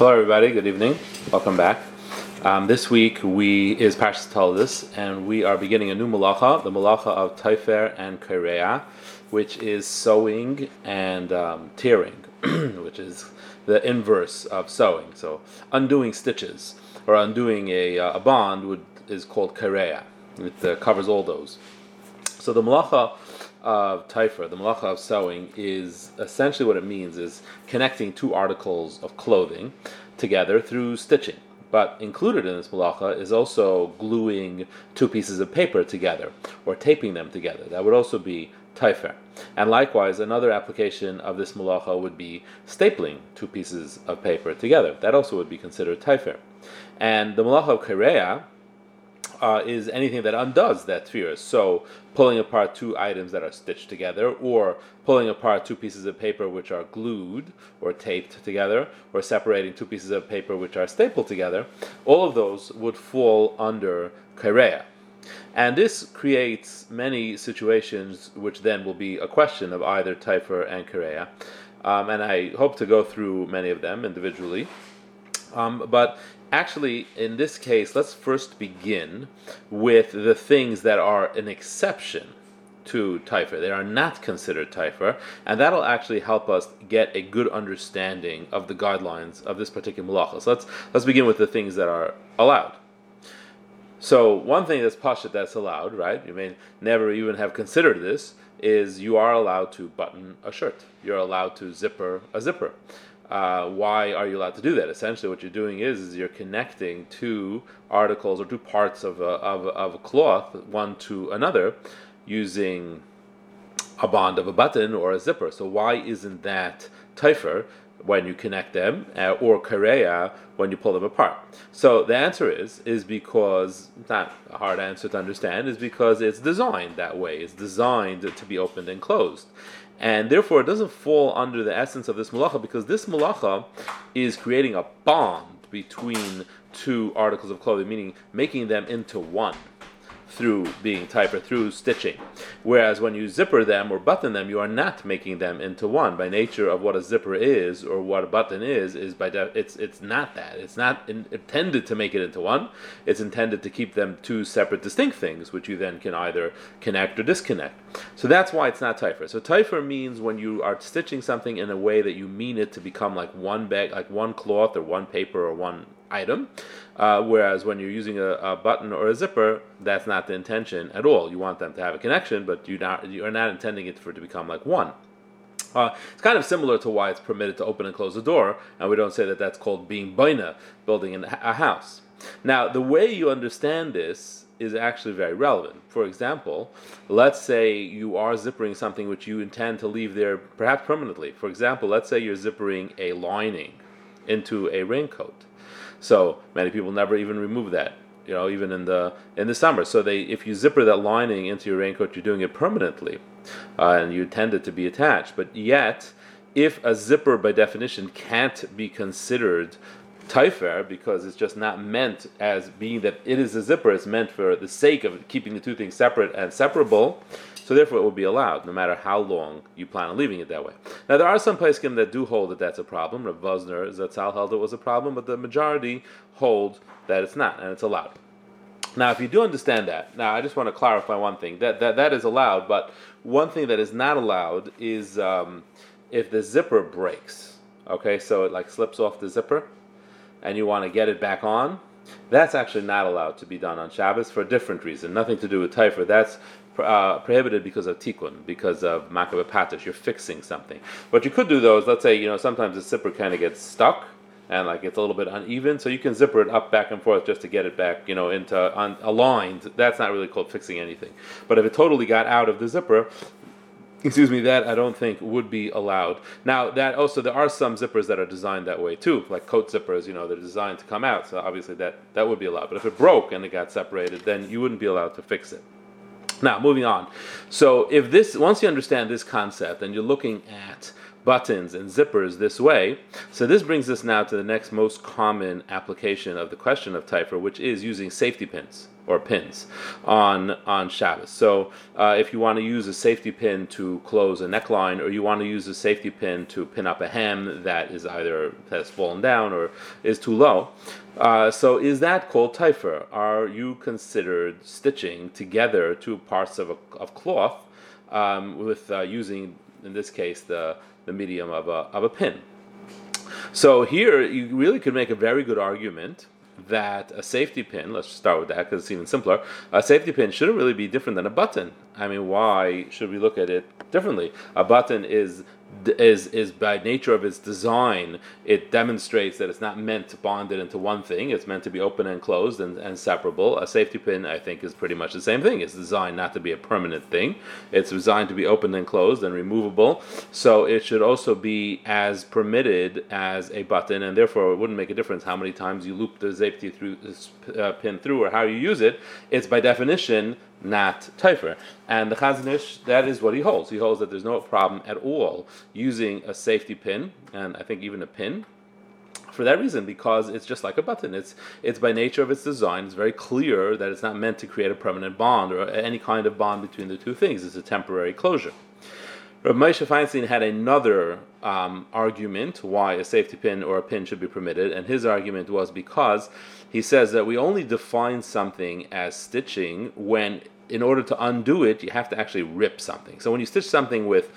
Hello, everybody. Good evening. Welcome back. Um, this week we is Parshas Toldos, and we are beginning a new malacha, the malacha of Taifer and Kerea, which is sewing and um, tearing, which is the inverse of sewing. So undoing stitches or undoing a, uh, a bond would, is called Kerea. It uh, covers all those. So the malacha of taifer, the malacha of sewing, is essentially what it means is connecting two articles of clothing together through stitching. But included in this malacha is also gluing two pieces of paper together or taping them together. That would also be taifer. And likewise, another application of this malacha would be stapling two pieces of paper together. That also would be considered taifer. And the malacha of kerea, uh, is anything that undoes that tefira. So pulling apart two items that are stitched together, or pulling apart two pieces of paper which are glued or taped together, or separating two pieces of paper which are stapled together, all of those would fall under kerea. And this creates many situations which then will be a question of either Taifer and Kerea. Um, and I hope to go through many of them individually. Um, but actually, in this case, let's first begin with the things that are an exception to Taifer. They are not considered Taifer, and that'll actually help us get a good understanding of the guidelines of this particular malacha. So let's let's begin with the things that are allowed. So one thing that's pashat that's allowed, right? You may never even have considered this. Is you are allowed to button a shirt. You're allowed to zipper a zipper. Uh, why are you allowed to do that? Essentially, what you're doing is, is you're connecting two articles or two parts of a, of, of a cloth, one to another, using a bond of a button or a zipper. So why isn't that taifer when you connect them, uh, or kerea when you pull them apart? So the answer is is because not a hard answer to understand is because it's designed that way. It's designed to be opened and closed and therefore it doesn't fall under the essence of this malacha because this malacha is creating a bond between two articles of clothing, meaning making them into one through being type or through stitching. Whereas when you zipper them or button them, you are not making them into one. By nature of what a zipper is or what a button is, is by de- it's it's not that. It's not in- intended to make it into one. It's intended to keep them two separate, distinct things, which you then can either connect or disconnect. So that's why it's not taifer. So taifer means when you are stitching something in a way that you mean it to become like one bag, like one cloth or one paper or one item. Uh, whereas when you're using a, a, button or a zipper, that's not the intention at all. You want them to have a connection, but you not you are not intending it for it to become like one. Uh, it's kind of similar to why it's permitted to open and close a door, and we don't say that that's called being baina, building a house. Now, the way you understand this is actually very relevant. For example, let's say you are zippering something which you intend to leave there perhaps permanently. For example, let's say you're zippering a lining into a raincoat. So many people never even remove that. You know, even in the in the summer. So they, if you zipper that lining into your raincoat, you're doing it permanently, uh, and you intend it to be attached. But yet, if a zipper by definition can't be considered taifer because it's just not meant as being that it is a zipper, it's meant for the sake of keeping the two things separate and separable. So therefore, it will be allowed, no matter how long you plan on leaving it that way. Now, there are some poskim that do hold that that's a problem. Rav Vosner, Zatzal held it was a problem, but the majority hold that it's not, and it's allowed. Now, if you do understand that, now I just want to clarify one thing that that, that is allowed, but one thing that is not allowed is um, if the zipper breaks. Okay, so it like slips off the zipper, and you want to get it back on. That's actually not allowed to be done on Shabbos for a different reason, nothing to do with Taifer. That's uh, prohibited because of tikkun, because of makeh b'patish. You're fixing something. What you could do though is, let's say, you know, sometimes the zipper kind of gets stuck and like it's a little bit uneven, so you can zipper it up back and forth just to get it back, you know, into on, aligned. That's not really called fixing anything. But if it totally got out of the zipper, excuse me, that I don't think would be allowed. Now that also there are some zippers that are designed that way too, like coat zippers. You know, they're designed to come out, so obviously that that would be allowed. But if it broke and it got separated, then you wouldn't be allowed to fix it. Now, moving on. So, if this, once you understand this concept and you're looking at buttons and zippers this way, so this brings us now to the next most common application of the question of Taifer, which is using safety pins or pins on on Shabbos. So uh, if you want to use a safety pin to close a neckline, or you want to use a safety pin to pin up a hem that is either has fallen down or is too low, uh, so is that called taifer? Are you considered stitching together two parts of a, of cloth um, with uh, using in this case the the medium of a of a pin? So here you really could make a very good argument that a safety pin, let's start with that because it's even simpler, a safety pin shouldn't really be different than a button. I mean, why should we look at it differently? A button is is is by nature of its design, it demonstrates that it's not meant to bond it into one thing. It's meant to be open and closed and, and separable. A safety pin, I think, is pretty much the same thing. It's designed not to be a permanent thing. It's designed to be open and closed and removable. So it should also be as permitted as a button, and therefore it wouldn't make a difference how many times you loop the safety through uh, pin through or how you use it. It's by definition not Taifer. And the Chazon Ish, that is what he holds. He holds that there's no problem at all using a safety pin, and I think even a pin, for that reason, because it's just like a button. It's it's by nature of its design. It's very clear that it's not meant to create a permanent bond or any kind of bond between the two things. It's a temporary closure. Rav Moshe Feinstein had another um, argument why a safety pin or a pin should be permitted, and his argument was because he says that we only define something as stitching when, in order to undo it, you have to actually rip something. So when you stitch something with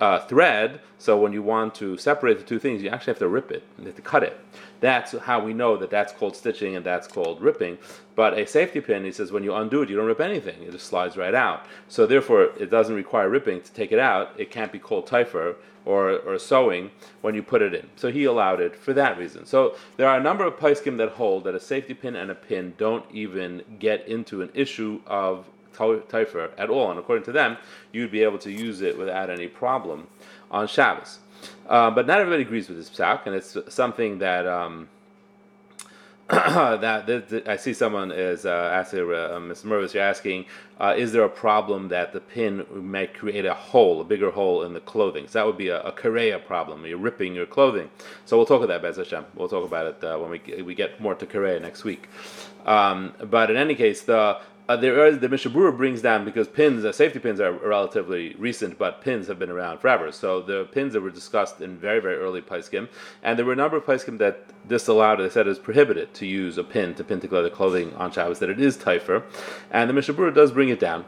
uh, thread, so when you want to separate the two things, you actually have to rip it, you have to cut it. That's how we know that that's called stitching and that's called ripping. But a safety pin, he says, when you undo it, you don't rip anything; it just slides right out. So therefore, it doesn't require ripping to take it out. It can't be called taifer or, or sewing when you put it in. So he allowed it for that reason. So there are a number of poskim that hold that a safety pin and a pin don't even get into an issue of taifer at all. And according to them, you'd be able to use it without any problem on Shabbos. Uh, but not everybody agrees with this psak, and it's something that. Um, that, that, I see someone is uh, asking, uh, Mr. Mervis, you're asking, uh, is there a problem that the pin might create a hole, a bigger hole in the clothing? So that would be a, a Kore'ah problem. You're ripping your clothing. So we'll talk about that, Bez Hashem. We'll talk about it uh, when we, we get more to Kore'ah next week. Um, but in any case, the uh, the Mishnah Berurah brings down because pins, uh, safety pins are relatively recent, but pins have been around forever. So the pins that were discussed in very, very early Poskim, and there were a number of Poskim that disallowed, they said it's prohibited to use a pin to pin together clothing on Shabbos, that it is Taifer. And the Mishnah Berurah does bring it down.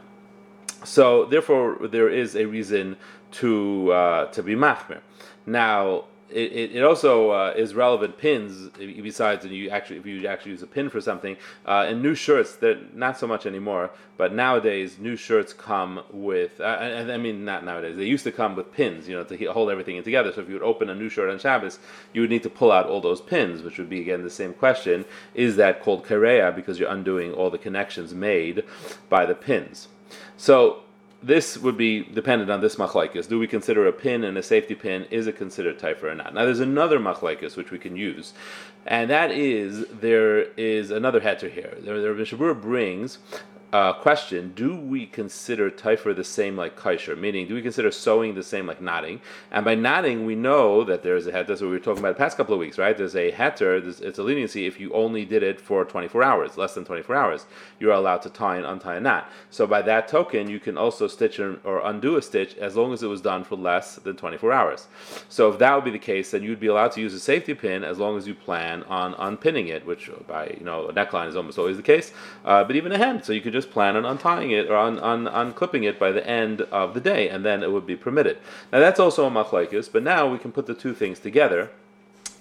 So therefore, there is a reason to uh, to be machmir. Now, it, it also uh, is relevant pins besides and you actually if you actually use a pin for something uh, and new shirts they're not so much anymore but nowadays new shirts come with uh, and I mean not nowadays they used to come with pins you know to hold everything in together. So if you would open a new shirt on Shabbos you would need to pull out all those pins which would be again the same question is that called kareya because you're undoing all the connections made by the pins? So this would be dependent on this machlaikas. Do we consider a pin and a safety pin is it considered taifer or not? Now there's another machlaikas which we can use, and that is there is another heter here. There, there Mishnah Berurah brings uh, question: Do we consider taifer the same like kaisher? Meaning, do we consider sewing the same like knotting? And by knotting, we know that there is a heter. That's what we were talking about the past couple of weeks, right? There's a heter. It's a leniency if you only did it for 24 hours, less than 24 hours. You're allowed to tie and untie a knot. So by that token, you can also stitch or undo a stitch as long as it was done for less than 24 hours. So if that would be the case, then you'd be allowed to use a safety pin as long as you plan on unpinning it, which by you know a neckline is almost always the case. Uh, but even a hem, so you could just just plan on untying it or on, on, unclipping it by the end of the day, and then it would be permitted. Now that's also a machlaikis, but now we can put the two things together.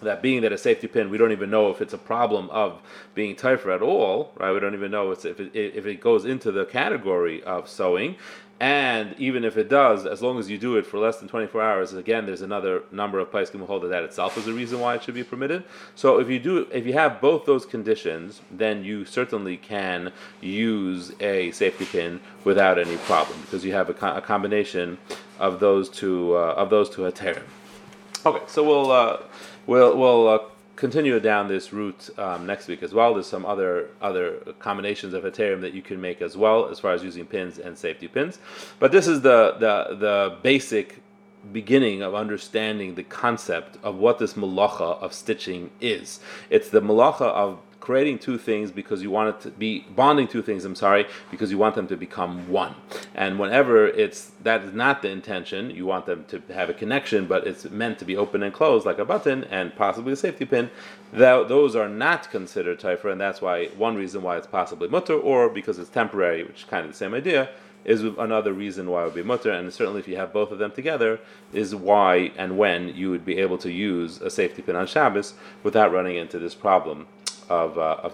That being that a safety pin, we don't even know if it's a problem of being taifer at all, right? We don't even know if it, if it goes into the category of sewing, and even if it does, as long as you do it for less than 24 hours, again, there's another number of can hold that that itself is a reason why it should be permitted. So if you do, if you have both those conditions, then you certainly can use a safety pin without any problem because you have a, co- a combination of those two uh, of those two heterim. Okay, so we'll uh, we'll we'll uh, continue down this route um, next week as well. There's some other other combinations of heterim that you can make as well, as far as using pins and safety pins. But this is the the the basic beginning of understanding the concept of what this malacha of stitching is. It's the malacha of creating two things because you want it to be bonding two things. I'm sorry, because you want them to become one. And whenever it's that is not the intention, you want them to have a connection, but it's meant to be open and closed like a button and possibly a safety pin. That, those are not considered taifer, and that's why one reason why it's possibly mutter, or because it's temporary, which is kind of the same idea is another reason why it would be mutter, and certainly if you have both of them together, is why and when you would be able to use a safety pin on Shabbos without running into this problem of, uh.